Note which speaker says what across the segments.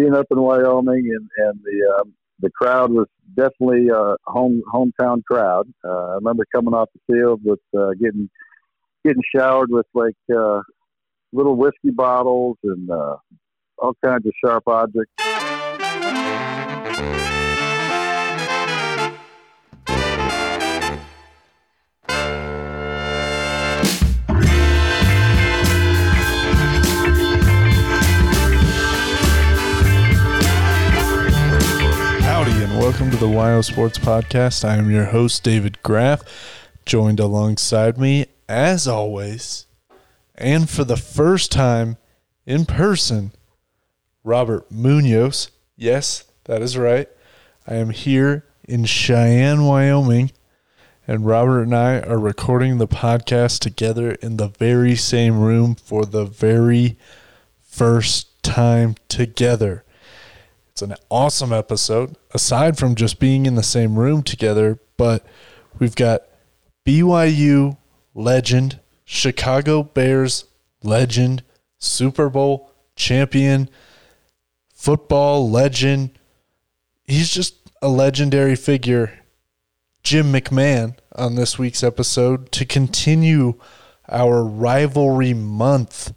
Speaker 1: being up in Wyoming and and the uh, the crowd was definitely a home hometown crowd. Uh, I remember coming off the field with uh, getting getting showered with like uh, little whiskey bottles and uh, all kinds of sharp objects.
Speaker 2: Welcome to the WYO Sports Podcast. I am your host, David Graff, joined alongside me, as always, and for the first time in person, Robert Munoz. Yes, that is right. I am here in Cheyenne, Wyoming, and Robert and I are recording the podcast together in the very same room for the very first time together. It's an awesome episode, aside from just being in the same room together, but we've got BYU legend, Chicago Bears legend, Super Bowl champion, football legend. He's just a legendary figure, Jim McMahon, on this week's episode to continue our rivalry month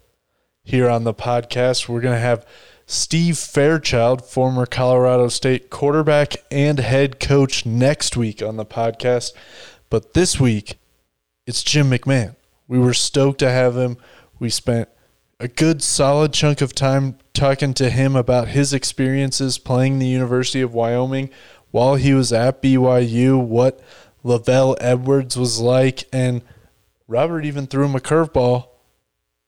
Speaker 2: here on the podcast. We're going to have Steve Fairchild, former Colorado State quarterback and head coach, next week on the podcast. But this week, it's Jim McMahon. We were stoked to have him. We spent a good solid chunk of time talking to him about his experiences playing the University of Wyoming while he was at BYU, what LaVell Edwards was like, and Robert even threw him a curveball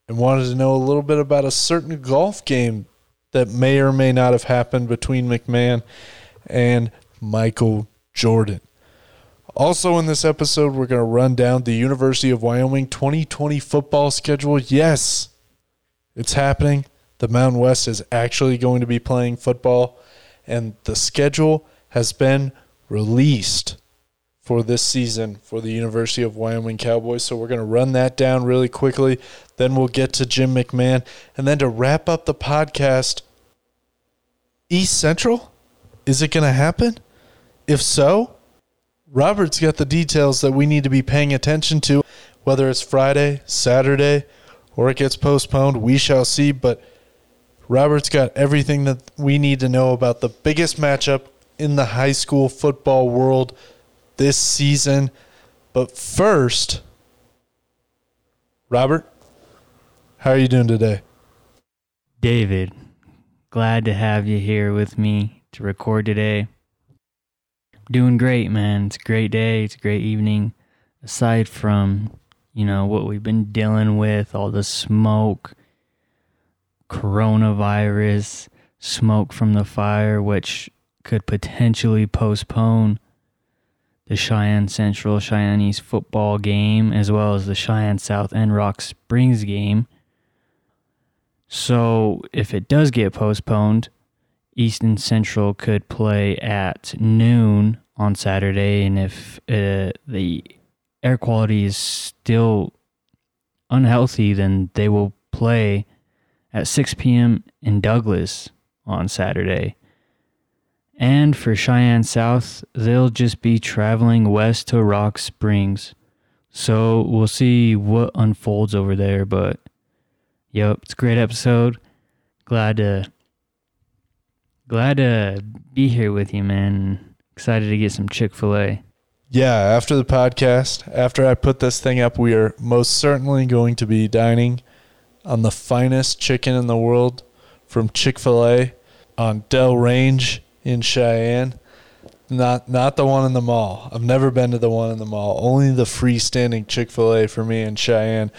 Speaker 2: and wanted to know a little bit about a certain golf game that may or may not have happened between McMahon and Michael Jordan. Also, in this episode, we're going to run down the University of Wyoming 2020 football schedule. Yes, it's happening. The Mountain West is actually going to be playing football, and the schedule has been released for this season for the University of Wyoming Cowboys. So we're going to run that down really quickly. Then we'll get to Jim McMahon. And then to wrap up the podcast, East Central? Is it going to happen? If so, Robert's got the details that we need to be paying attention to, whether it's Friday, Saturday, or it gets postponed. We shall see. But Robert's got everything that we need to know about the biggest matchup in the high school football world this season. But first, Robert, how are you doing today?
Speaker 3: David, glad to have you here with me to record today. Doing great, man. It's a great day. It's a great evening. Aside from, you know, what we've been dealing with, all the smoke, coronavirus, smoke from the fire, which could potentially postpone the Cheyenne Central Cheyenne East football game, as well as the Cheyenne South and Rock Springs game. So, if it does get postponed, Easton Central could play at noon on Saturday, and if uh, the air quality is still unhealthy, then they will play at 6 p.m. in Douglas on Saturday. And for Cheyenne South, they'll just be traveling west to Rock Springs. So we'll see what unfolds over there. But yep, it's a great episode. Glad to glad to be here with you, man. Excited to get some Chick fil A.
Speaker 2: Yeah, after the podcast, after I put this thing up, we are most certainly going to be dining on the finest chicken in the world from Chick fil A on Dell Range in Cheyenne. Not not the one in the mall. I've never been to the one in the mall. Only the freestanding Chick fil A for me in Cheyenne.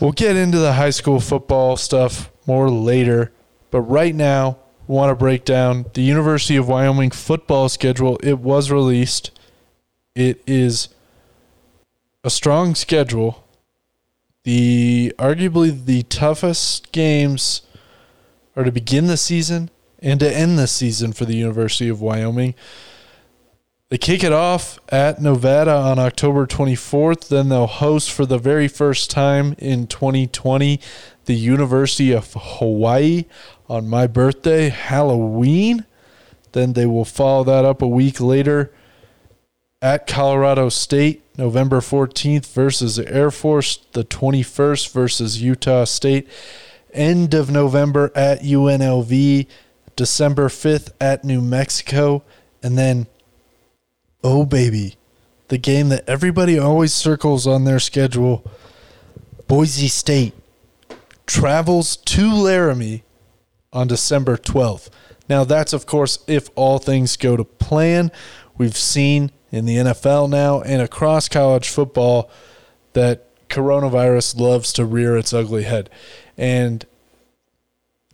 Speaker 2: We'll get into the high school football stuff more later, but right now we want to break down the University of Wyoming football schedule. It was released. It is a strong schedule. The arguably the toughest games are to begin the season and to end the season for the University of Wyoming. They kick it off at Nevada on October 24th. Then they'll host for the very first time in 2020 the University of Hawaii on my birthday, Halloween. Then they will follow that up a week later at Colorado State, November 14th versus Air Force, the 21st versus Utah State. End of November at UNLV, December 5th at New Mexico, and then, oh baby, the game that everybody always circles on their schedule Boise State travels to Laramie on December 12th. Now, that's of course if all things go to plan. We've seen in the NFL now and across college football that coronavirus loves to rear its ugly head. And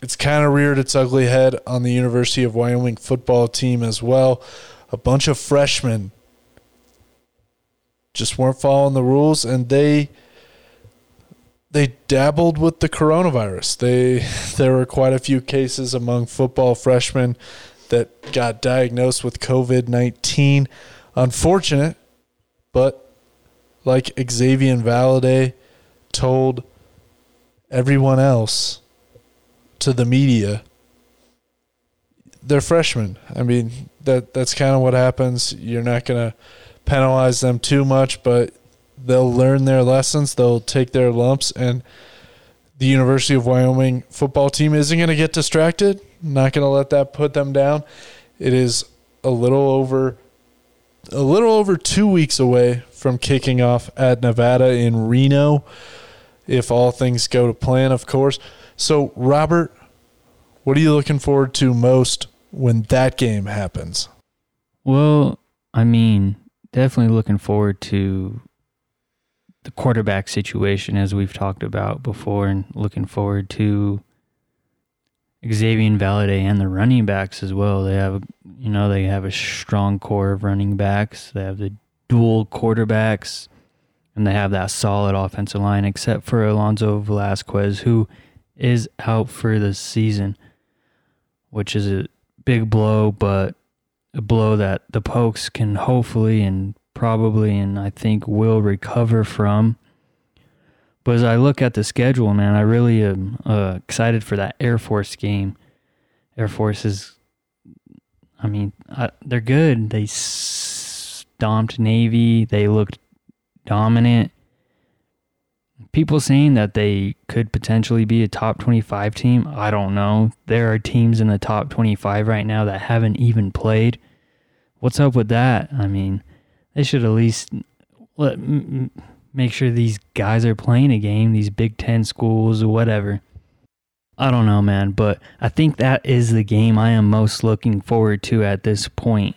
Speaker 2: it's kind of reared its ugly head on the University of Wyoming football team as well. A bunch of freshmen just weren't following the rules and they they dabbled with the coronavirus. They there were quite a few cases among football freshmen that got diagnosed with COVID nineteen. Unfortunate, but like Xazavian Valladay told everyone else to the media, they're freshmen. I mean that that's kind of what happens. You're not gonna penalize them too much, but they'll learn their lessons, they'll take their lumps, and the University of Wyoming football team isn't going to get distracted. Not going to let that put them down. It is a little over a little over 2 weeks away from kicking off at Nevada in Reno if all things go to plan, of course. So, Robert, what are you looking forward to most when that game happens?
Speaker 3: Well, I mean, definitely looking forward to the quarterback situation as we've talked about before and looking forward to Xazavian Valladay and the running backs as well. They have you know, they have a strong core of running backs. They have the dual quarterbacks and they have that solid offensive line except for Alonso Velasquez who is out for the season, which is a big blow, but a blow that the Pokes can hopefully and probably and I think will recover from. But as I look at the schedule, man, I really am uh, excited for that Air Force game. Air Force is, I mean, I, they're good. They stomped Navy. They looked dominant. People saying that they could potentially be a top 25 team, I don't know. There are teams in the top 25 right now that haven't even played. What's up with that? I mean, they should at least let make sure these guys are playing a game. These Big Ten schools or whatever. I don't know, man, but I think that is the game I am most looking forward to at this point.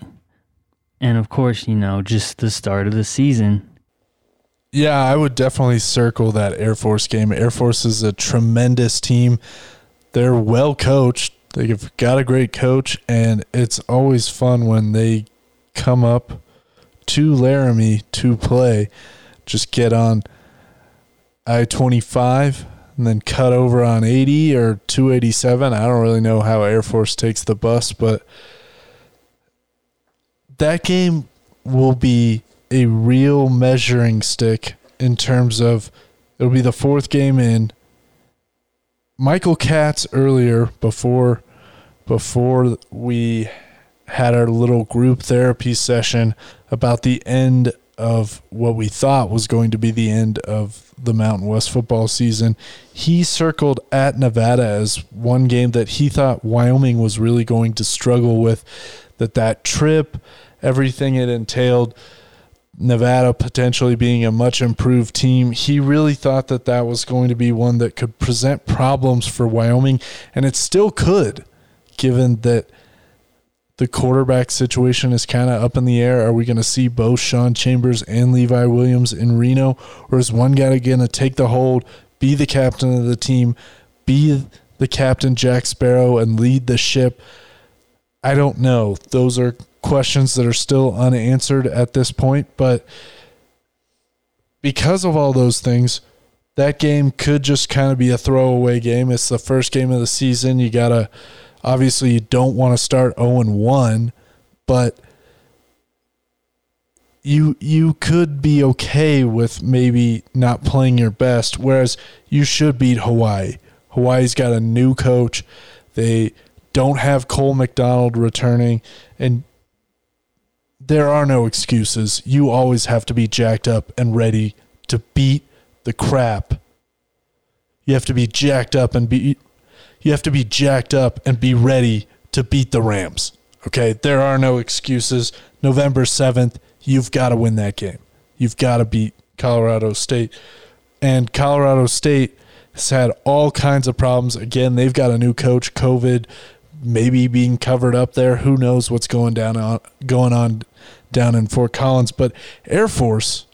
Speaker 3: And of course, you know, just the start of the season.
Speaker 2: Yeah, I would definitely circle that Air Force game. Air Force is a tremendous team. They're well coached. They've got a great coach, and it's always fun when they come up to Laramie to play. Just get on I 25 and then cut over on 80 or 287. I don't really know how Air Force takes the bus, but that game will be a real measuring stick in terms of it'll be the fourth game in. Michael Katz earlier before before we had our little group therapy session about the end of what we thought was going to be the end of the Mountain West football season. He circled at Nevada as one game that he thought Wyoming was really going to struggle with that that trip, everything it entailed, Nevada potentially being a much improved team. He really thought that that was going to be one that could present problems for Wyoming and it still could given that the quarterback situation is kind of up in the air. Are we going to see both Sean Chambers and Levi Williams in Reno, or is one guy going to take the hold, be the captain of the team, be the captain Jack Sparrow, and lead the ship? I don't know. Those are questions that are still unanswered at this point, but because of all those things, that game could just kind of be a throwaway game. It's the first game of the season. You got to Obviously, you don't want to start 0 and 1, but you you could be okay with maybe not playing your best whereas you should beat Hawaii. Hawaii's got a new coach. They don't have Cole McDonald returning, and there are no excuses. You always have to be jacked up and ready to beat the crap. You have to be jacked up and be you have to be jacked up and be ready to beat the Rams. Okay? There are no excuses. November 7th, you've got to win that game. You've got to beat Colorado State. And Colorado State has had all kinds of problems. Again, they've got a new coach, COVID maybe being covered up there. Who knows what's going down on going on down in Fort Collins, but Air Force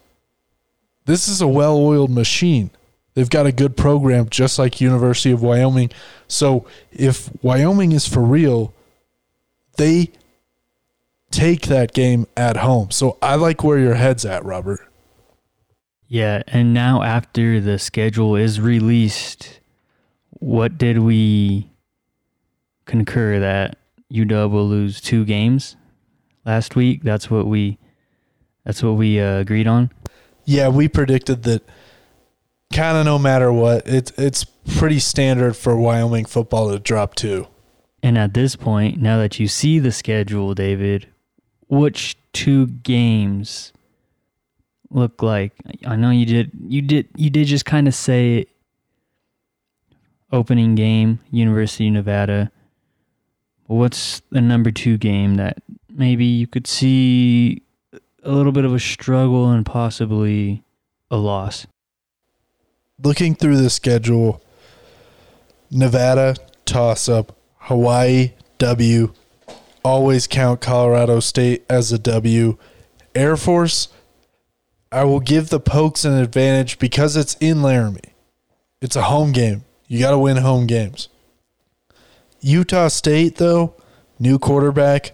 Speaker 2: this is a well-oiled machine. They've got a good program just like University of Wyoming. So if Wyoming is for real, they take that game at home. So I like where your head's at, Robert.
Speaker 3: Yeah, and now after the schedule is released, what did we concur that UW will lose two games last week? That's what we that's what we uh, agreed on.
Speaker 2: Yeah, we predicted that kind of no matter what, it's it's pretty standard for Wyoming football to drop two.
Speaker 3: And at this point, now that you see the schedule, David, which two games look like? I know you did you did you did just kind of say opening game, University of Nevada. What's the number 2 game that maybe you could see a little bit of a struggle and possibly a loss?
Speaker 2: Looking through the schedule, Nevada toss up, Hawaii W, always count Colorado State as a W. Air Force, I will give the Pokes an advantage because it's in Laramie. It's a home game. You got to win home games. Utah State, though, new quarterback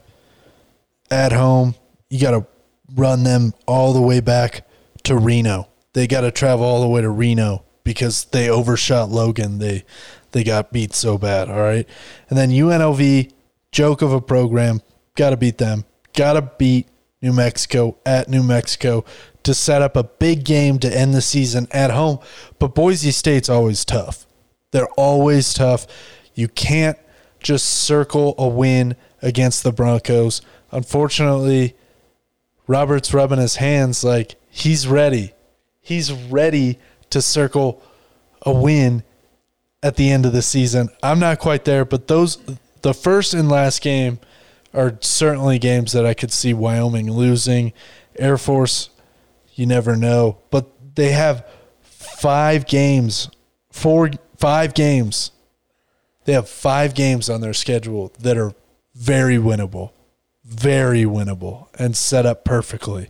Speaker 2: at home. You got to run them all the way back to Reno. They got to travel all the way to Reno because they overshot Logan. They they got beat so bad. All right, and then UNLV, joke of a program. Got to beat them. Got to beat New Mexico at New Mexico to set up a big game to end the season at home. But Boise State's always tough. They're always tough. You can't just circle a win against the Broncos. Unfortunately, Robert's rubbing his hands like he's ready. He's ready to circle a win at the end of the season. I'm not quite there, but those the first and last game are certainly games that I could see Wyoming losing. Air Force, you never know, but they have five games, four five games. They have five games on their schedule that are very winnable very winnable and set up perfectly.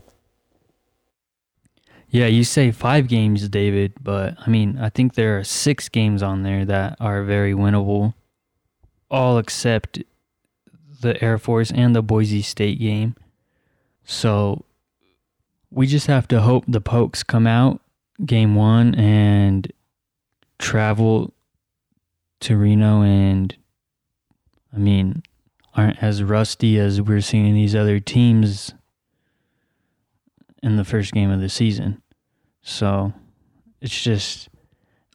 Speaker 3: Yeah, you say five games, David, but I mean, I think there are six games on there that are very winnable, all except the Air Force and the Boise State game. So we just have to hope the Pokes come out game one and travel to Reno and I mean, aren't as rusty as we're seeing these other teams in the first game of the season. So it's just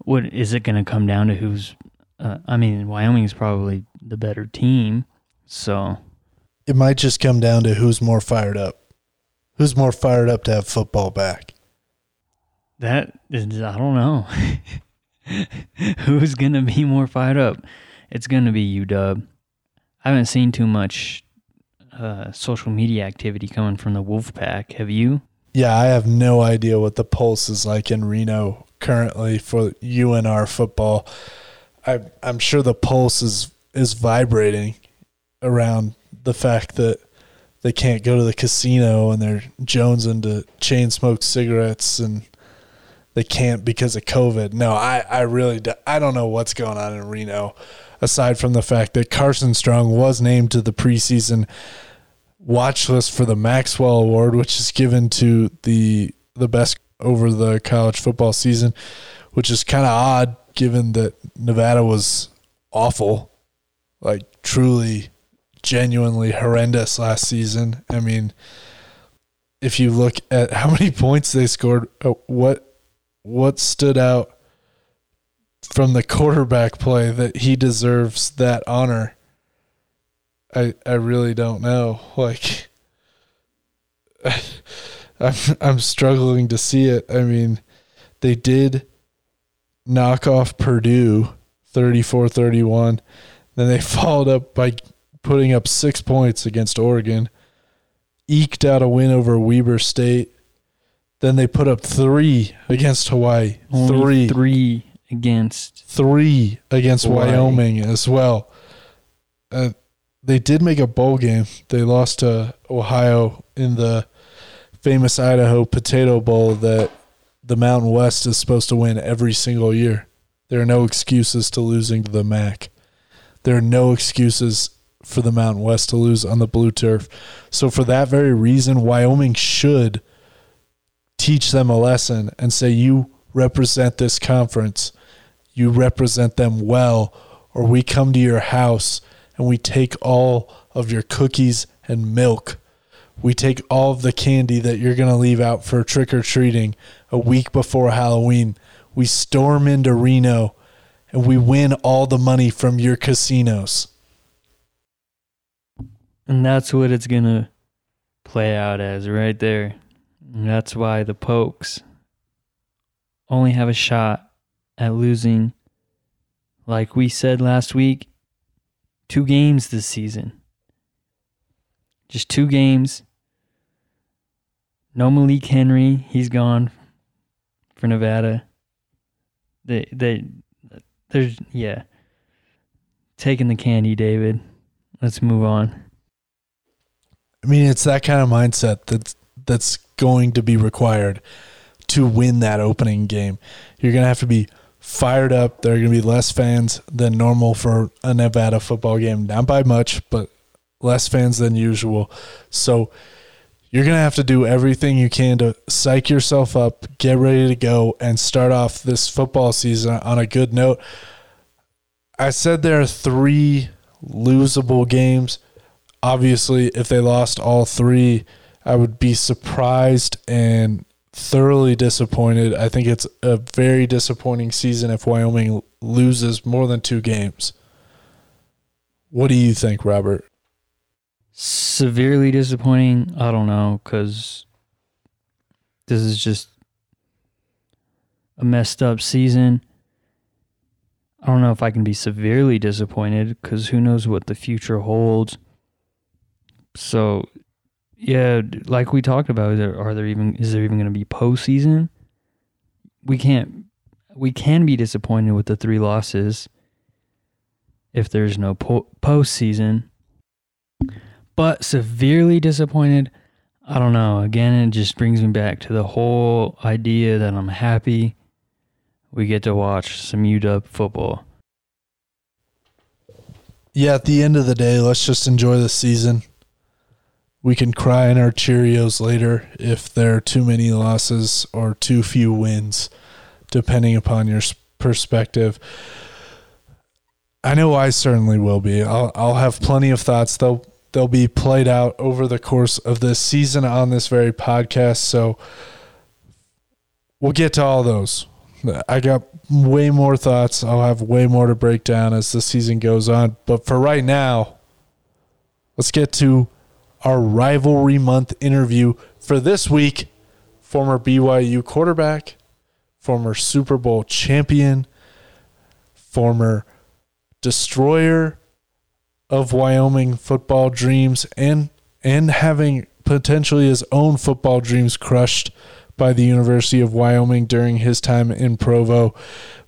Speaker 3: what is it going to come down to who's uh, I mean Wyoming's probably the better team. So
Speaker 2: it might just come down to who's more fired up. Who's more fired up to have football back?
Speaker 3: That is I don't know. who's to be more fired up? It's to be UW. I haven't seen too much uh, social media activity coming from the Wolfpack. Have you?
Speaker 2: Yeah, I have no idea what the pulse is like in Reno currently for UNR football. I, I'm sure the pulse is is vibrating around the fact that they can't go to the casino and they're jonesing to chain smoke cigarettes and they can't because of COVID. No, I, I really do, I don't know what's going on in Reno aside from the fact that Carson Strong was named to the preseason watch list for the Maxwell Award, which is given to the the best over the college football season, which is kind of odd given that Nevada was awful, like truly, genuinely horrendous last season. I mean, if you look at how many points they scored, uh, what what stood out from the quarterback play that he deserves that honor. I I really don't know. Like I'm I'm struggling to see it. I mean, they did knock off Purdue 34-31. Then they followed up by putting up 6 points against Oregon. Eked out a win over Weber State. Then they put up 3 against Hawaii.
Speaker 3: Only
Speaker 2: 3
Speaker 3: three against.
Speaker 2: 3 against
Speaker 3: Hawaii.
Speaker 2: Wyoming as well. Uh, they did make a bowl game. They lost to Ohio in the famous Idaho Potato Bowl that the Mountain West is supposed to win every single year. There are no excuses to losing to the MAC. There are no excuses for the Mountain West to lose on the blue turf. So for that very reason, Wyoming should teach them a lesson and say you represent this conference. You represent them well or we come to your house and we take all of your cookies and milk. We take all of the candy that you're going to leave out for trick or treating a week before Halloween. We storm into Reno and we win all the money from your casinos.
Speaker 3: And that's what it's going to play out as right there. And that's why the Pokes only have a shot at losing, like we said last week, two games this season. Just two games. No Malik Henry. He's gone for Nevada. They, they, there's, yeah. Taking the candy, David. Let's move on.
Speaker 2: I mean, it's that kind of mindset that's that's going to be required to win that opening game. You're going to have to be fired up. There are going to be less fans than normal for a Nevada football game, not by much, but less fans than usual. So you're going to have to do everything you can to psych yourself up, get ready to go, and start off this football season on a good note. I said there are three losable games. Obviously, if they lost all three, I would be surprised and thoroughly disappointed. I think it's a very disappointing season if Wyoming loses more than two games. What do you think, Robert?
Speaker 3: severely disappointing. I don't know because this is just a messed up season. I don't know if I can be severely disappointed because who knows what the future holds. So, yeah, like we talked about, is there, are there even is there even going to be postseason? We can't. We can be disappointed with the three losses if there's no po- postseason but severely disappointed. I don't know. Again, it just brings me back to the whole idea that I'm happy we get to watch some UW football.
Speaker 2: Yeah, at the end of the day, let's just enjoy the season. We can cry in our Cheerios later if there are too many losses or too few wins, depending upon your perspective. I know I certainly will be. I'll I'll have plenty of thoughts. They'll they'll be played out over the course of this season on this very podcast. So we'll get to all those. I got way more thoughts. I'll have way more to break down as the season goes on. But for right now, let's get to our rivalry month interview for this week. Former BYU quarterback, former Super Bowl champion, former destroyer of Wyoming football dreams and and having potentially his own football dreams crushed by the University of Wyoming during his time in Provo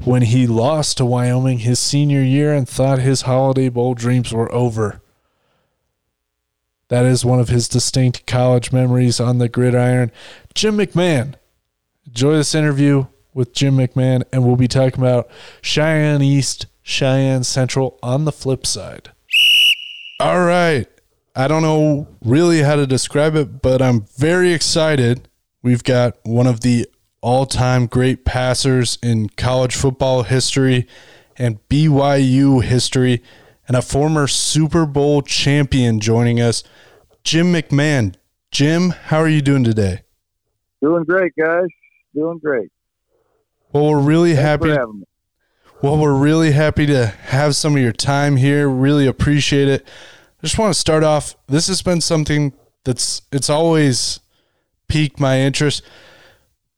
Speaker 2: when he lost to Wyoming his senior year and thought his Holiday Bowl dreams were over. That is one of his distinct college memories on the gridiron. Jim McMahon. Enjoy this interview with Jim McMahon, and we'll be talking about Cheyenne East, Cheyenne Central on the flip side. All right. I don't know really how to describe it, but I'm very excited. We've got one of the all time great passers in college football history and BYU history, and a former Super Bowl champion joining us, Jim McMahon. Jim, how are you doing today?
Speaker 1: Doing great, guys. Doing great.
Speaker 2: Well, we're really
Speaker 1: Thanks
Speaker 2: happy.
Speaker 1: for having me.
Speaker 2: Well, we're really happy to have some of your time here. Really appreciate it. I just want to start off. This has been something that's it's always piqued my interest.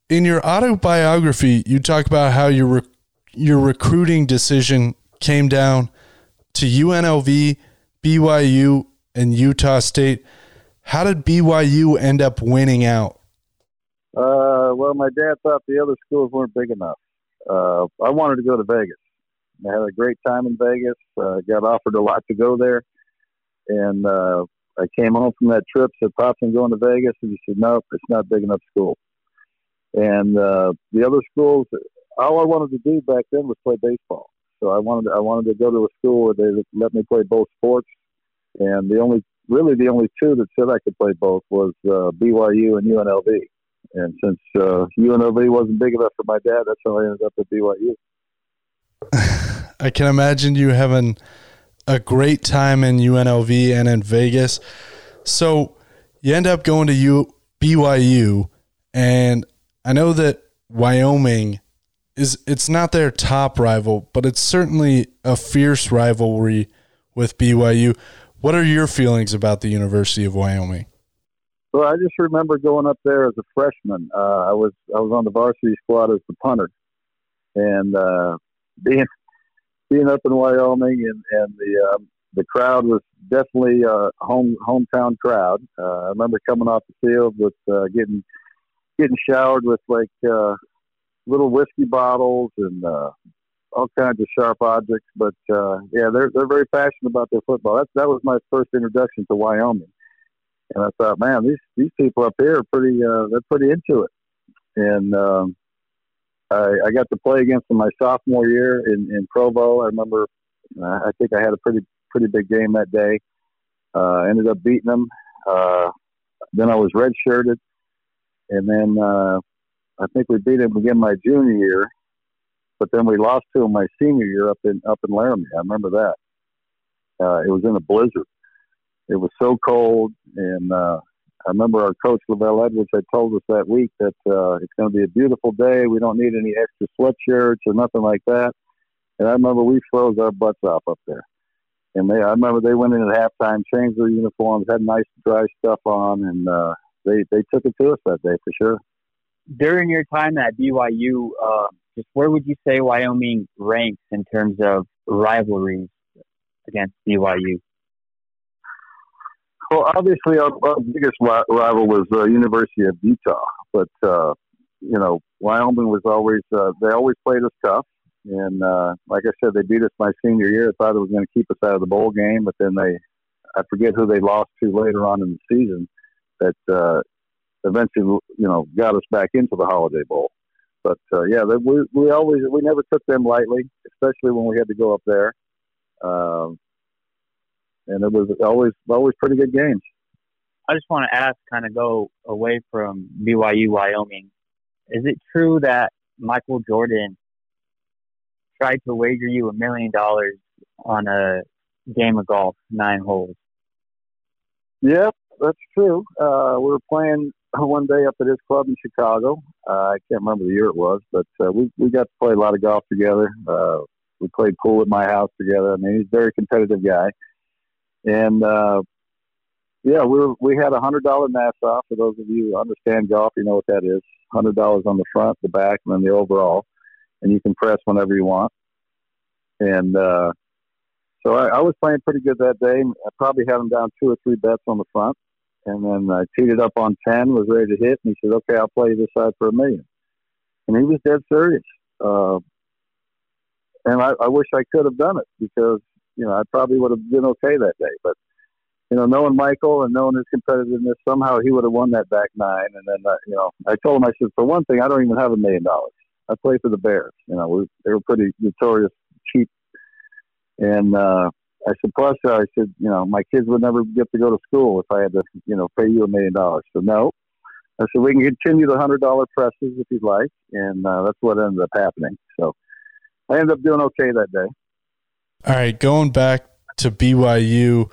Speaker 2: In your autobiography, you talk about how your rec- your recruiting decision came down to UNLV, BYU, and Utah State. How did BYU end up winning out?
Speaker 1: Uh, well, my dad thought the other schools weren't big enough. Uh, I wanted to go to Vegas. I had a great time in Vegas. Uh, got offered a lot to go there, and uh, I came home from that trip. Said, "Pops, I'm going to Vegas," and he said, "No, it's not big enough school." And uh, the other schools, all I wanted to do back then was play baseball. So I wanted I wanted to go to a school where they let me play both sports. And the only really the only two that said I could play both was uh, BYU and UNLV. And since uh, UNLV wasn't big enough for my dad, that's how I ended up at BYU.
Speaker 2: I can imagine you having a great time in UNLV and in Vegas. So you end up going to U- BYU, and I know that Wyoming is it's not their top rival, but it's certainly a fierce rivalry with BYU. What are your feelings about the University of Wyoming?
Speaker 1: Well, I just remember going up there as a freshman. Uh, I was I was on the varsity squad as the punter, and uh, being being up in Wyoming and and the uh, the crowd was definitely a home hometown crowd. Uh, I remember coming off the field with uh, getting getting showered with like uh, little whiskey bottles and uh, all kinds of sharp objects. But uh, yeah, they're they're very passionate about their football. That that was my first introduction to Wyoming, and I thought, man, these these people up here are pretty uh, they're pretty into it. And um, I, I got to play against them my sophomore year in in Provo. I remember, uh, I think I had a pretty pretty big game that day. Uh, ended up beating them. Uh, then I was redshirted, and then uh, I think we beat him again my junior year, but then we lost to him my senior year up in up in Laramie. I remember that. Uh, it was in a blizzard. It was so cold, and uh, I remember our coach LaVell Edwards had told us that week that uh, it's going to be a beautiful day. We don't need any extra sweatshirts or nothing like that. And I remember we froze our butts off up there. And they, I remember they went in at halftime, changed their uniforms, had nice dry stuff on, and uh, they they took it to us that day for sure
Speaker 4: during your time at BYU, uh, just where would you say Wyoming ranks in terms of rivalries against BYU?
Speaker 1: Well, obviously, our, our biggest rival was uh, University of Utah, but uh, you know, Wyoming was always uh, they always played us tough, and uh, like I said, they beat us my senior year. I thought it was going to keep us out of the bowl game, but then they, I forget who they lost to later on in the season. That uh, eventually, you know, got us back into the Holiday Bowl. But uh, yeah, we we always we never took them lightly, especially when we had to go up there. Um, and it was always always pretty good games.
Speaker 4: I just want to ask, kind of go away from BYU Wyoming. Is it true that Michael Jordan tried to wager you a million dollars on a game of golf, nine holes?
Speaker 1: Yep, that's true. Uh, we were playing one day up at his club in Chicago. Uh, I can't remember the year it was, but uh, we we got to play a lot of golf together. Uh, we played pool at my house together. I mean, he's a very competitive guy, and uh, yeah, we were, we had a hundred dollar Nassau. For those of you who understand golf, you know what that is. Hundred dollars on the front, the back, and then the overall, and you can press whenever you want. And uh, so I, I was playing pretty good that day. I probably had him down two or three bets on the front and then I teed it up on 10, was ready to hit, and he said, okay, I'll play this side for a million. And he was dead serious. Uh, and I, I wish I could have done it because, you know, I probably would have been okay that day. But, you know, knowing Michael and knowing his competitiveness, somehow he would have won that back nine. And then, uh, you know, I told him, I said, for one thing, I don't even have a million dollars. I play for the Bears. You know, we, they were pretty notorious cheap. And, uh, I said, plus, uh, I said, you know, my kids would never get to go to school if I had to, you know, pay you a million dollars. So no. I said, we can continue the hundred dollar presses if you'd like, and uh, that's what ended up happening. So I ended up doing okay that day.
Speaker 2: All right, going back to BYU,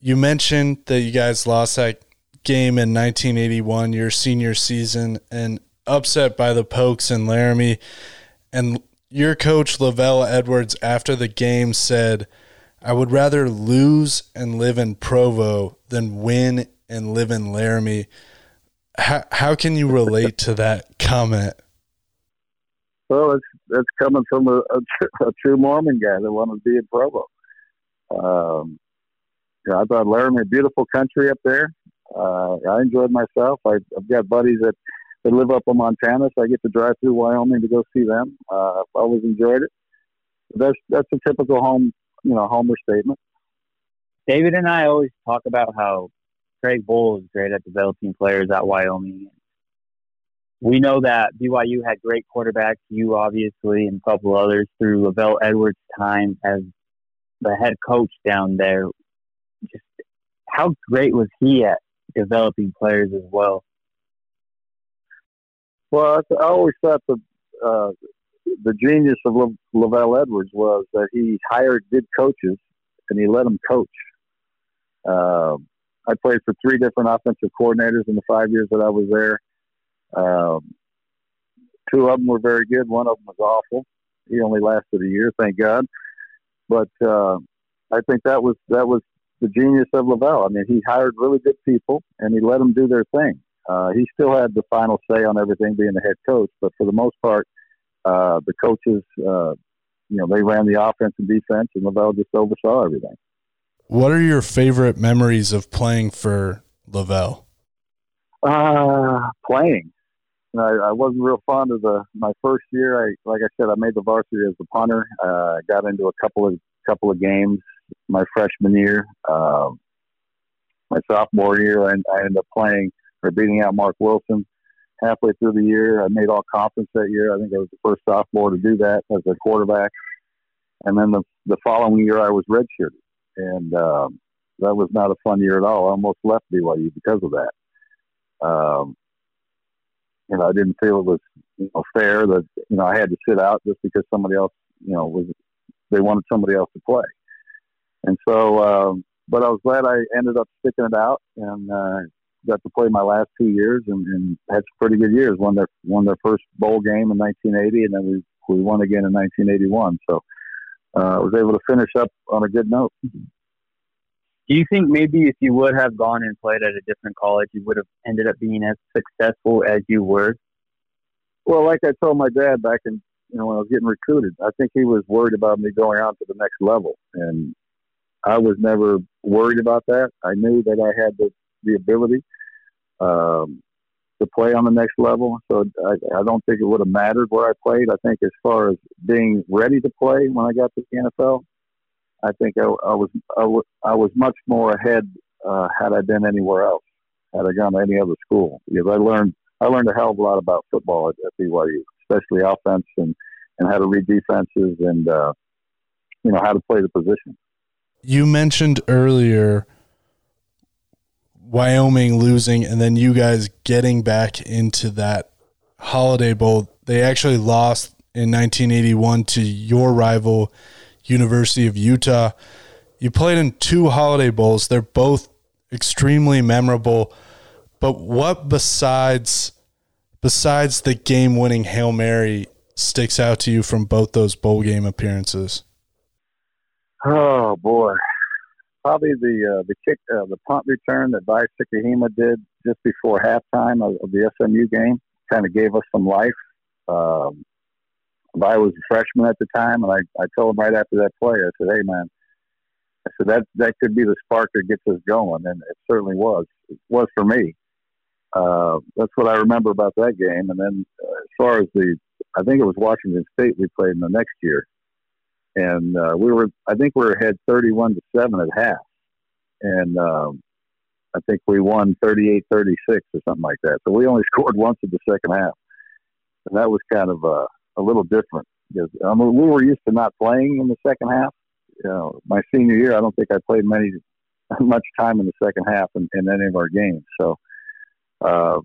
Speaker 2: you mentioned that you guys lost that game in 1981, your senior season, and upset by the Pokes in Laramie. And your coach LaVell Edwards after the game said, "I would rather lose and live in Provo than win and live in Laramie." How how can you relate to that comment?
Speaker 1: Well, it's it's coming from a, a, a true Mormon guy that wanted to be in Provo. Um, you know, I thought Laramie, beautiful country up there. Uh, I enjoyed myself. I, I've got buddies that, that live up in Montana, so I get to drive through Wyoming to go see them. Uh, I've always enjoyed it. That's that's a typical home, you know, homer statement.
Speaker 4: David and I always talk about how Craig Bohl is great at developing players at Wyoming. We know that BYU had great quarterbacks, you obviously, and a couple others through LaVell Edwards' time as the head coach down there. Just how great was he at developing players as well?
Speaker 1: Well, I always thought the uh, the genius of LaVell Edwards was that he hired good coaches and he let them coach. Uh, I played for three different offensive coordinators in the five years that I was there. Um, two of them were very good. One of them was awful. He only lasted a year, thank God. But uh, I think that was that was the genius of LaVell. I mean, he hired really good people and he let them do their thing. Uh, he still had the final say on everything, being the head coach. But for the most part, uh, the coaches, uh, you know, they ran the offense and defense, and LaVell just oversaw everything.
Speaker 2: What are your favorite memories of playing for LaVell?
Speaker 1: Uh, playing. I, I wasn't real fond of the my first year. I like I said, I made the varsity as a punter. Uh, got into a couple of couple of games my freshman year. Um, my sophomore year, I, I ended up playing or beating out Marc Wilson. Halfway through the year, I made all conference that year. I think I was the first sophomore to do that as a quarterback. And then the the following year, I was redshirted and um, that was not a fun year at all. I almost left BYU because of that. Um, you know, I didn't feel it was you know, fair that you know I had to sit out just because somebody else, you know, was they wanted somebody else to play. And so, um, but I was glad I ended up sticking it out and uh, got to play my last two years and, and had some pretty good years. Won their won their first bowl game in 1980, and then we we won again in 1981. So uh, was able to finish up on a good note.
Speaker 4: Do you think maybe if you would have gone and played at a different college, you would have ended up being as successful as you were?
Speaker 1: Well, like I told my dad back in you know when I was getting recruited, I think he was worried about me going on to the next level, and I was never worried about that. I knew that I had the the ability. Um, to play on the next level. So I, I don't think it would have mattered where I played. I think as far as being ready to play when I got to the NFL, I think I, I was I, w- I was much more ahead uh, had I been anywhere else, had I gone to any other school, because I learned I learned a hell of a lot about football at, at BYU, especially offense and and how to read defenses and uh, you know how to play the position.
Speaker 2: You mentioned earlier Wyoming losing and then you guys getting back into that Holiday Bowl. They actually lost in 1981 to your rival, University of Utah. You played in two Holiday Bowls. They're both extremely memorable. But what besides besides the game-winning Hail Mary sticks out to you from both those bowl game appearances?
Speaker 1: Oh boy probably the uh, the kick uh, the punt return that Vi Sikahema did just before halftime of, of the SMU game kind of gave us some life. Um, Vi was a freshman at the time, and I, I told him right after that play, I said, "Hey man, I said that that could be the spark that gets us going," and it certainly was. It was for me. Uh, that's what I remember about that game. And then uh, as far as the, I think it was Washington State we played in the next year and uh, we were I think we were ahead 31 to seven at half, and um, I think we won 38-36 or something like that. So we only scored once in the second half, and that was kind of uh, a little different because I mean, we were used to not playing in the second half. You know, my senior year, I don't think I played many much time in the second half in, in any of our games. So, uh,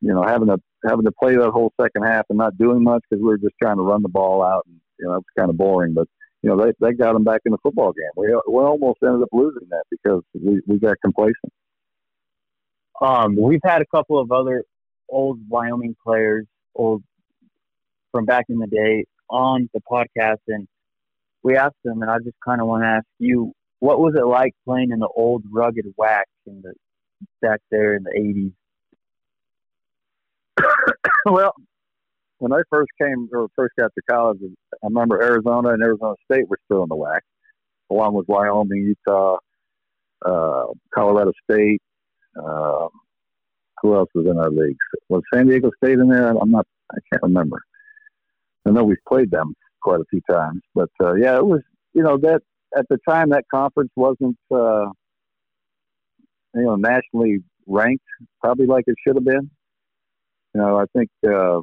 Speaker 1: you know, having to having to play that whole second half and not doing much because we were just trying to run the ball out, and you know, it was kind of boring. But you know, they, they got them back in the football game. We, we almost ended up losing that because we, we got complacent.
Speaker 4: Um, we've had a couple of other old Wyoming players, old from back in the day, on the podcast, and we asked them, and I just kind of want to ask you, what was it like playing in the old rugged WAC in the back there in the '80s?
Speaker 1: well, when I first came or first got to college, I remember Arizona and Arizona State were still in the WAC, along with Wyoming, Utah, uh, Colorado State. Um, who else was in our leagues? Was San Diego State in there? I'm not. I can't remember. I know we've played them quite a few times, but uh, yeah, it was. You know that at the time that conference wasn't uh, you know nationally ranked, probably like it should have been. You know, I think uh,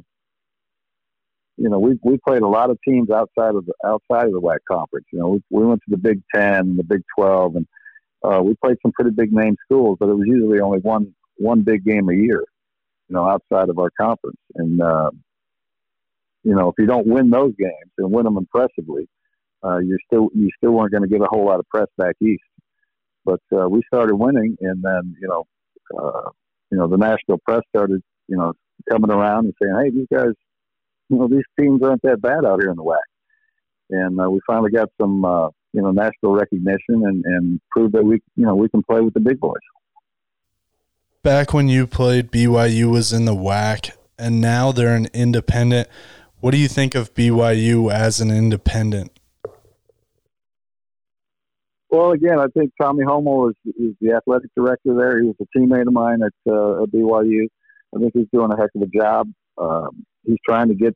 Speaker 1: you know we we played a lot of teams outside of the outside of the WAC conference. You know, we, we went to the Big Ten, and the Big Twelve, and uh, we played some pretty big name schools, but it was usually only one one big game a year. You know, outside of our conference, and uh, you know if you don't win those games and win them impressively, uh, you're still you still weren't going to get a whole lot of press back east. But uh, we started winning, and then you know, uh, you know, the national press started you know coming around and saying, "Hey, these guys, you know, these teams aren't that bad out here in the WAC." And uh, we finally got some uh, you know national recognition and, and proved that we you know we can play with the big boys.
Speaker 2: Back when you played, BYU was in the WAC, and now they're an independent. What do you think of BYU as an independent?
Speaker 1: Well, again, I think Tommy Holmoe is, is the athletic director there. He was a teammate of mine at, uh, at BYU. I think he's doing a heck of a job. Um, he's trying to get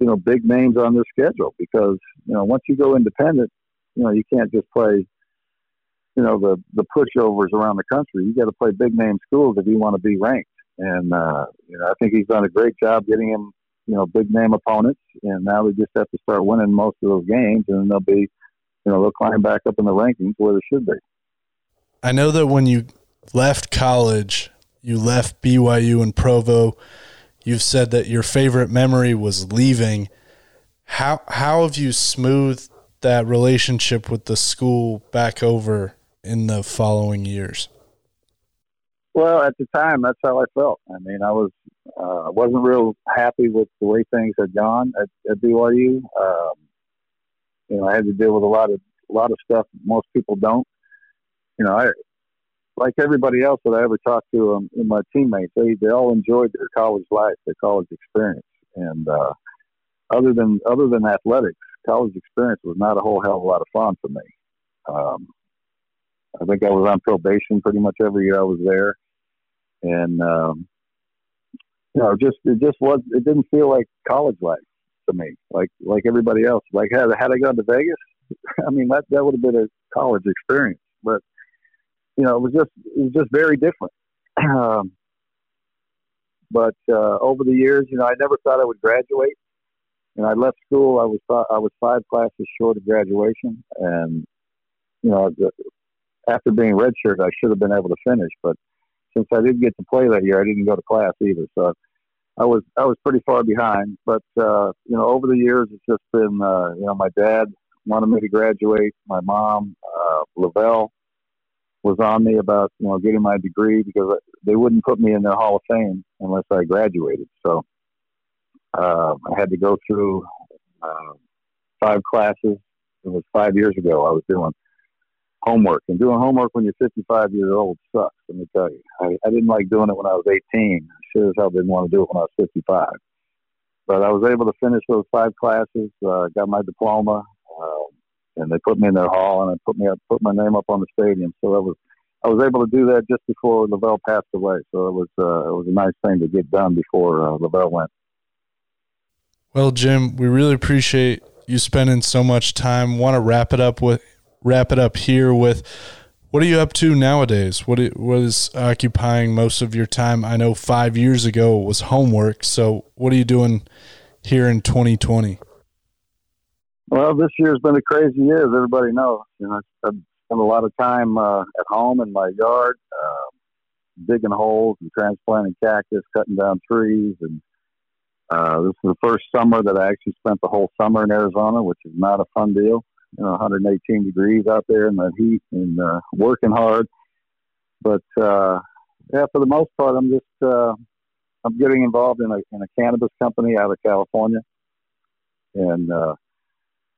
Speaker 1: you know big names on their schedule because you know once you go independent, you know you can't just play you know the the pushovers around the country. You got to play big name schools if you want to be ranked. And uh, you know I think he's done a great job getting him you know big name opponents, and now they just have to start winning most of those games, and they'll be you know they'll climb back up in the rankings where they should be.
Speaker 2: I know that when you left college, you left BYU and Provo. You've said that your favorite memory was leaving. How how have you smoothed that relationship with the school back over in the following years?
Speaker 1: Well, at the time, that's how I felt. I mean, I was uh, wasn't real happy with the way things had gone at, at BYU. Um, you know, I had to deal with a lot of a lot of stuff most people don't. You know, I like everybody else that I ever talked to, um, in my teammates, they they all enjoyed their college life, their college experience, and uh, other than other than athletics, college experience was not a whole hell of a lot of fun for me. Um, I think I was on probation pretty much every year I was there, and um, you know, just it just was it didn't feel like college life to me, like like everybody else. Like had had I gone to Vegas, I mean that that would have been a college experience, but you know, it was just it was just very different. Um, but uh, over the years, you know, I never thought I would graduate. And I left school. I was I was five classes short of graduation, and you know, after being redshirted, I should have been able to finish. But since I didn't get to play that year, I didn't go to class either. So I was I was pretty far behind. But uh, you know, over the years, it's just been uh, you know, my dad wanted me to graduate. My mom, uh, LaVell, was on me about you know getting my degree because they wouldn't put me in their Hall of Fame unless I graduated. So uh, I had to go through uh, five classes. It was five years ago. I was doing homework, and doing homework when you're 55 years old sucks. Let me tell you, I, I didn't like doing it when I was 18. I sure as hell didn't want to do it when I was 55. But I was able to finish those five classes. Uh, got my diploma, uh, and they put me in their hall, and I put me up, put my name up on the stadium. So that was I was able to do that just before LaVell passed away. So it was uh, it was a nice thing to get done before uh, LaVell went.
Speaker 2: Well, Jim, we really appreciate you spending so much time. Want to wrap it up with wrap it up here with what are you up to nowadays? What what is occupying most of your time? I know five years ago it was homework. So what are you doing here in 2020?
Speaker 1: Well, this year's been a crazy year, as everybody knows. You know, I've spent a lot of time uh, at home in my yard, uh, digging holes and transplanting cactus, cutting down trees, and uh, this is the first summer that I actually spent the whole summer in Arizona, which is not a fun deal. You know, 118 degrees out there in the heat and uh, working hard. But uh, yeah, for the most part, I'm just uh, I'm getting involved in a in a cannabis company out of California, and uh,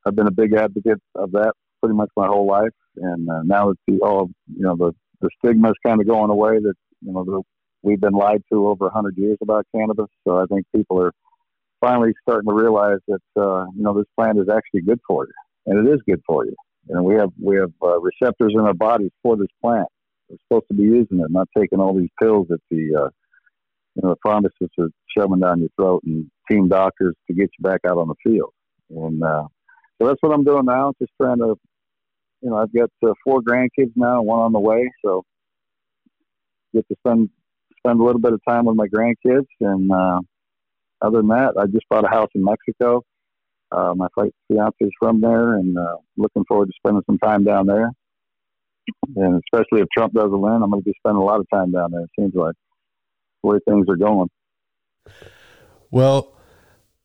Speaker 1: I've been a big advocate of that pretty much my whole life. And uh, now it's the all you know the the stigma is kind of going away that you know the, we've been lied to over a hundred years about cannabis. So I think people are finally starting to realize that uh, you know this plant is actually good for you, and it is good for you. And we have we have uh, receptors in our bodies for this plant. We're supposed to be using it, not taking all these pills that the uh, you know the pharmacists are shoving down your throat and team doctors to get you back out on the field. And uh, so that's what I'm doing now. Just trying to, you know, I've got uh, four grandkids now, one on the way. So get to spend spend a little bit of time with my grandkids. And uh, other than that, I just bought a house in Mexico. Uh, my fiance is from there, and uh, looking forward to spending some time down there. And especially if Trump doesn't win, I'm going to be spending a lot of time down there. It seems like the way things are going.
Speaker 2: Well,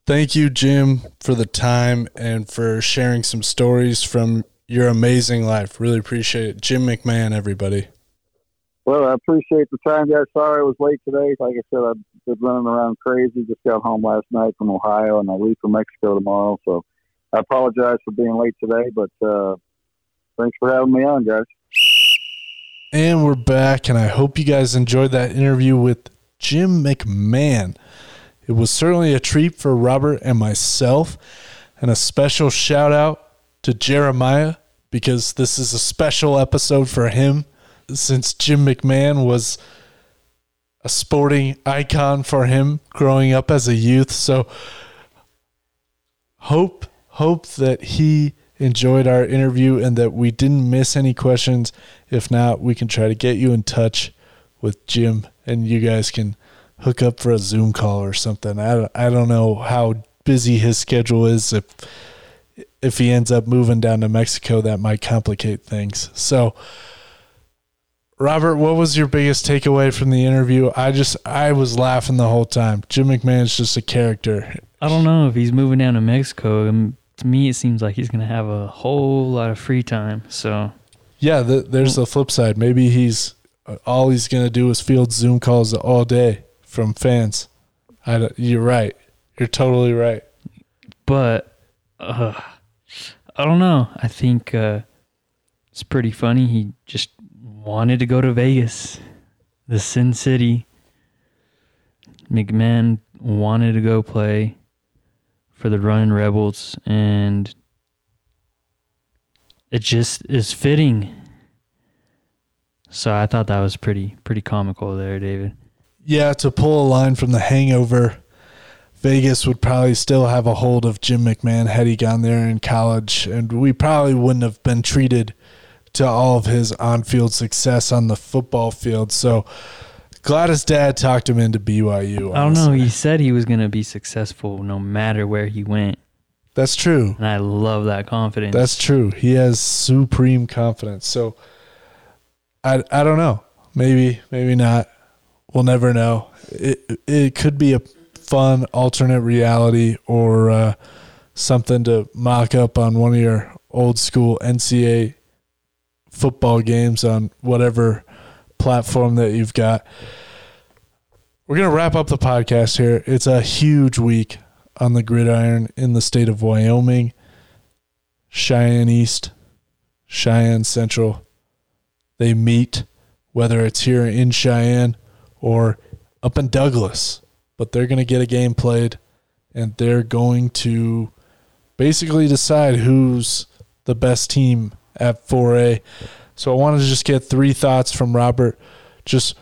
Speaker 2: thank you, Jim, for the time and for sharing some stories from your amazing life. Really appreciate it. Jim McMahon, everybody.
Speaker 1: Well, I appreciate the time, guys. Sorry I was late today. Like I said, I've been running around crazy. Just got home last night from Ohio, and I leave for Mexico tomorrow. So I apologize for being late today, but uh, thanks for having me on, guys.
Speaker 2: And we're back, and I hope you guys enjoyed that interview with Jim McMahon. It was certainly a treat for Robert and myself, and a special shout out to Jeremiah because this is a special episode for him since Jim McMahon was a sporting icon for him growing up as a youth. So hope hope that he enjoyed our interview and that we didn't miss any questions. If not, we can try to get you in touch with Jim and you guys can hook up for a Zoom call or something. I don't, I don't know how busy his schedule is if if he ends up moving down to Mexico that might complicate things. So Robert, what was your biggest takeaway from the interview? I just I was laughing the whole time. Jim McMahon's just a character.
Speaker 3: I don't know if he's moving down to Mexico. Um, to me, it seems like he's going to have a whole lot of free time. So,
Speaker 2: yeah, the, there's the flip side. Maybe he's all he's going to do is field Zoom calls all day from fans. I, you're right. You're totally right.
Speaker 3: But uh, I don't know. I think uh, it's pretty funny. He just wanted to go to Vegas, the Sin City. McMahon wanted to go play for the Running Rebels, and it just is fitting. So I thought that was pretty pretty comical there, David.
Speaker 2: Yeah, to pull a line from The Hangover, Vegas would probably still have a hold of Jim McMahon had he gone there in college, and we probably wouldn't have been treated to all of his on field success on the football field. So glad his dad talked him into BYU.
Speaker 3: Honestly. I don't know. He said he was going to be successful no matter where he went.
Speaker 2: That's true.
Speaker 3: And I love that confidence.
Speaker 2: That's true. He has supreme confidence. So I I don't know. Maybe maybe not. We'll never know. It it could be a fun alternate reality or uh, something to mock up on one of your old school NCAA football games on whatever platform that you've got. We're going to wrap up the podcast here. It's a huge week on the gridiron in the state of Wyoming. Cheyenne East, Cheyenne Central. They meet, whether it's here in Cheyenne or up in Douglas, but they're going to get a game played and they're going to basically decide who's the best team at 4A. So I wanted to just get three thoughts from Robert. Just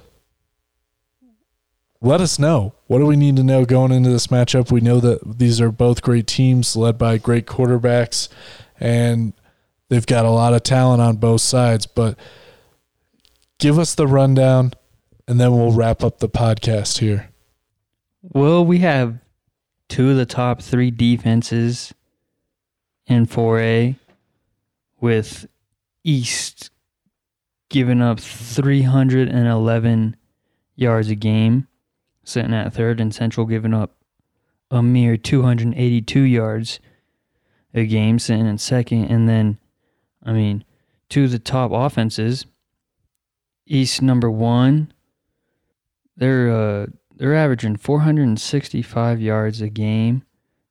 Speaker 2: let us know. What do we need to know going into this matchup? We know that these are both great teams led by great quarterbacks, and they've got a lot of talent on both sides. But give us the rundown, and then we'll wrap up the podcast here.
Speaker 3: Well, we have two of the top three defenses in 4A with East giving up 311 yards a game, sitting at third, and Central giving up a mere 282 yards a game, sitting in second. And then, I mean, two of the top offenses, East number one, they're uh, they're averaging 465 yards a game,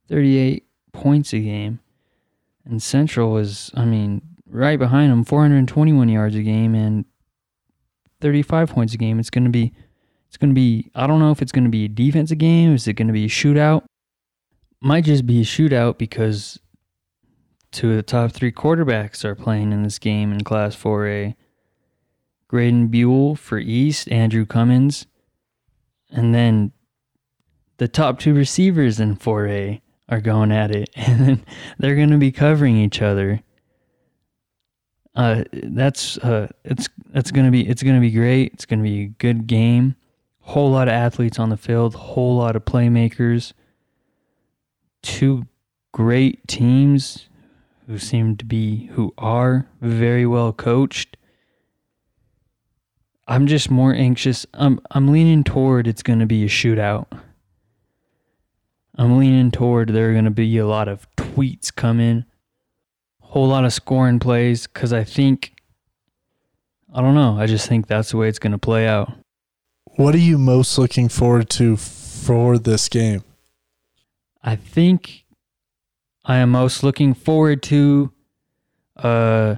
Speaker 3: 38 points a game. And Central was, I mean, right behind them, 421 yards a game and 35 points a game. It's going to be, it's going to be, I don't know if it's going to be a defensive game. Is it going to be a shootout? Might just be a shootout because two of the top three quarterbacks are playing in this game in Class 4A. Graydon Buell for East, Andrew Cummins, and then the top two receivers in 4A are going at it, and then they're going to be covering each other. Uh, that's uh, it's it's gonna be it's gonna be great. It's gonna be a good game. Whole lot of athletes on the field. Whole lot of playmakers. Two great teams who seem to be who are very well coached. I'm just more anxious. I'm I'm leaning toward it's going to be a shootout. I'm leaning toward there are going to be a lot of tweets coming, whole lot of scoring plays cuz I think I don't know, I just think that's the way it's going to play out.
Speaker 2: What are you most looking forward to for this game?
Speaker 3: I think I am most looking forward to uh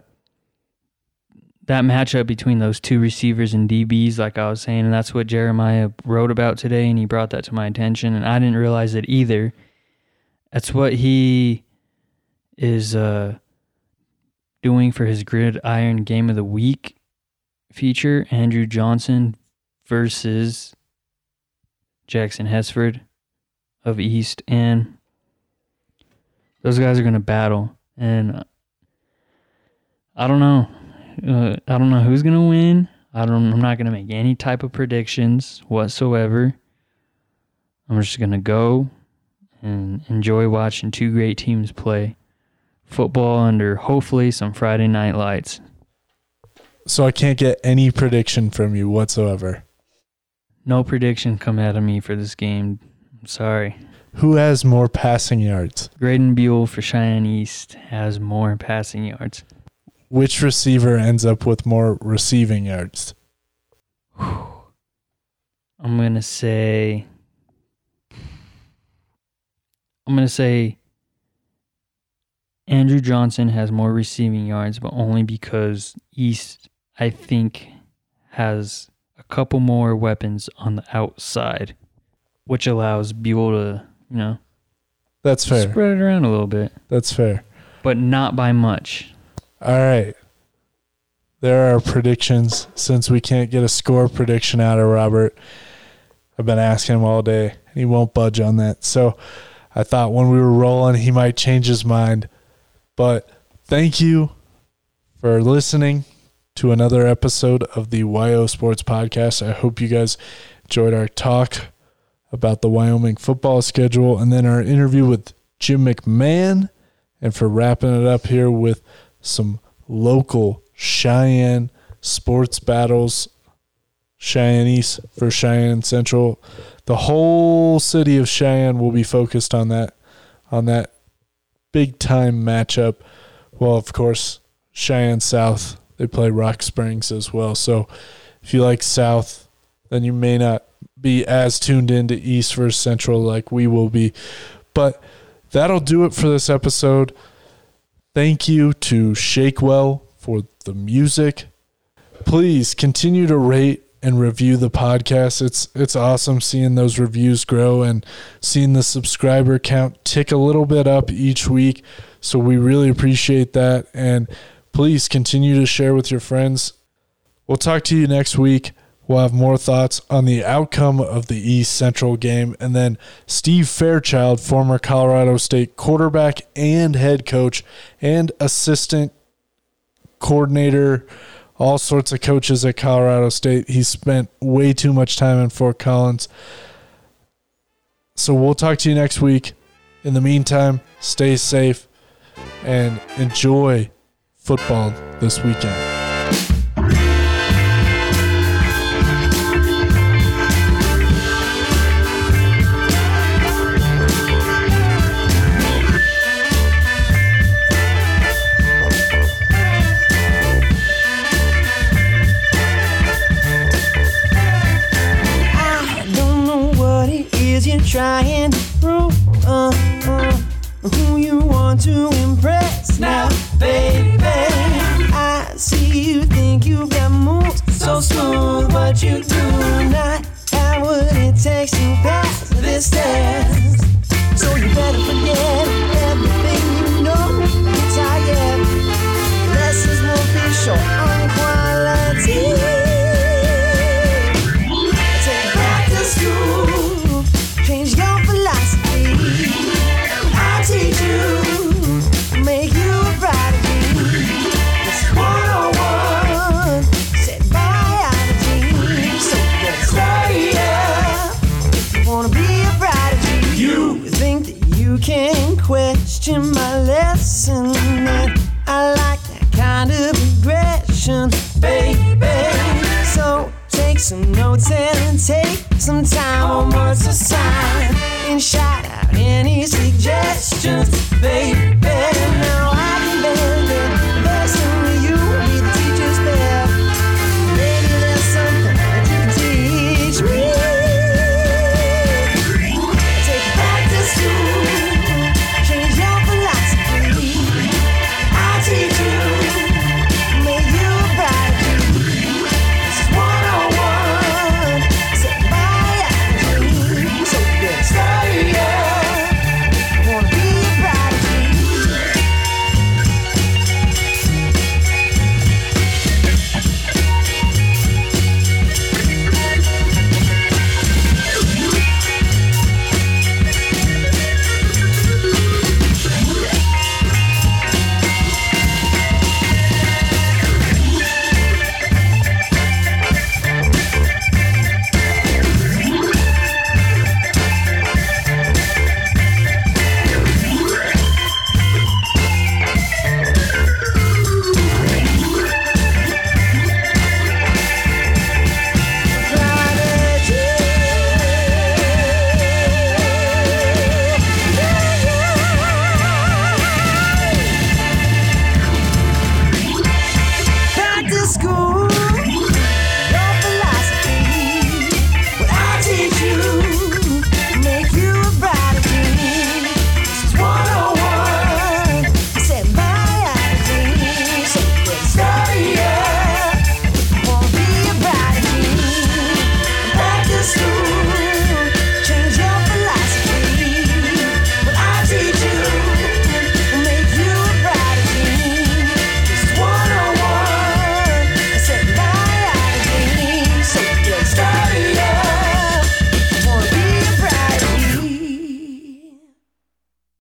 Speaker 3: that matchup between those two receivers and DBs, like I was saying, and that's what Jeremiah wrote about today, and he brought that to my attention, and I didn't realize it either. That's what he is uh, doing for his Gridiron Game of the Week feature. Andrew Johnson versus Jackson Hesford of East, and those guys are going to battle, and I don't know. Uh, I don't know who's gonna win. I don't. I'm not gonna make any type of predictions whatsoever. I'm just gonna go and enjoy watching two great teams play football under hopefully some Friday night lights.
Speaker 2: So I can't get any prediction from you whatsoever.
Speaker 3: No prediction come out of me for this game. I'm sorry.
Speaker 2: Who has more passing yards?
Speaker 3: Graydon Buell for Cheyenne East has more passing yards.
Speaker 2: Which receiver ends up with more receiving yards?
Speaker 3: I'm gonna say. I'm gonna say. Andrew Johnson has more receiving yards, but only because East, I think, has a couple more weapons on the outside, which allows Buell to, you know,
Speaker 2: That's fair.
Speaker 3: spread it around a little bit,
Speaker 2: That's fair.
Speaker 3: but not by much.
Speaker 2: All right. There are predictions. Since we can't get a score prediction out of Robert, I've been asking him all day, and he won't budge on that. So I thought when we were rolling, he might change his mind. But thank you for listening to another episode of the WyoSports Podcast. I hope you guys enjoyed our talk about the Wyoming football schedule and then our interview with Jim McMahon. And for wrapping it up here with some local Cheyenne sports battles. Cheyenne East for Cheyenne Central. The whole city of Cheyenne will be focused on that on that big time matchup. Well, of course, Cheyenne South, they play Rock Springs as well. So if you like South, then you may not be as tuned into East versus Central like we will be. But that'll do it for this episode. Thank you to Shakewell for the music. Please continue to rate and review the podcast. It's it's awesome seeing those reviews grow and seeing the subscriber count tick a little bit up each week. So we really appreciate that and please continue to share with your friends. We'll talk to you next week. We'll have more thoughts on the outcome of the East Central game. And then Steve Fairchild, former Colorado State quarterback and head coach and assistant coordinator, all sorts of coaches at Colorado State. He spent way too much time in Fort Collins. So we'll talk to you next week. In the meantime, stay safe and enjoy football this weekend.
Speaker 5: you trying to prove uh, uh, who you want to impress now baby? I see you think you've got moves so smooth, but you do not have what it takes to pass this test. So you better forget.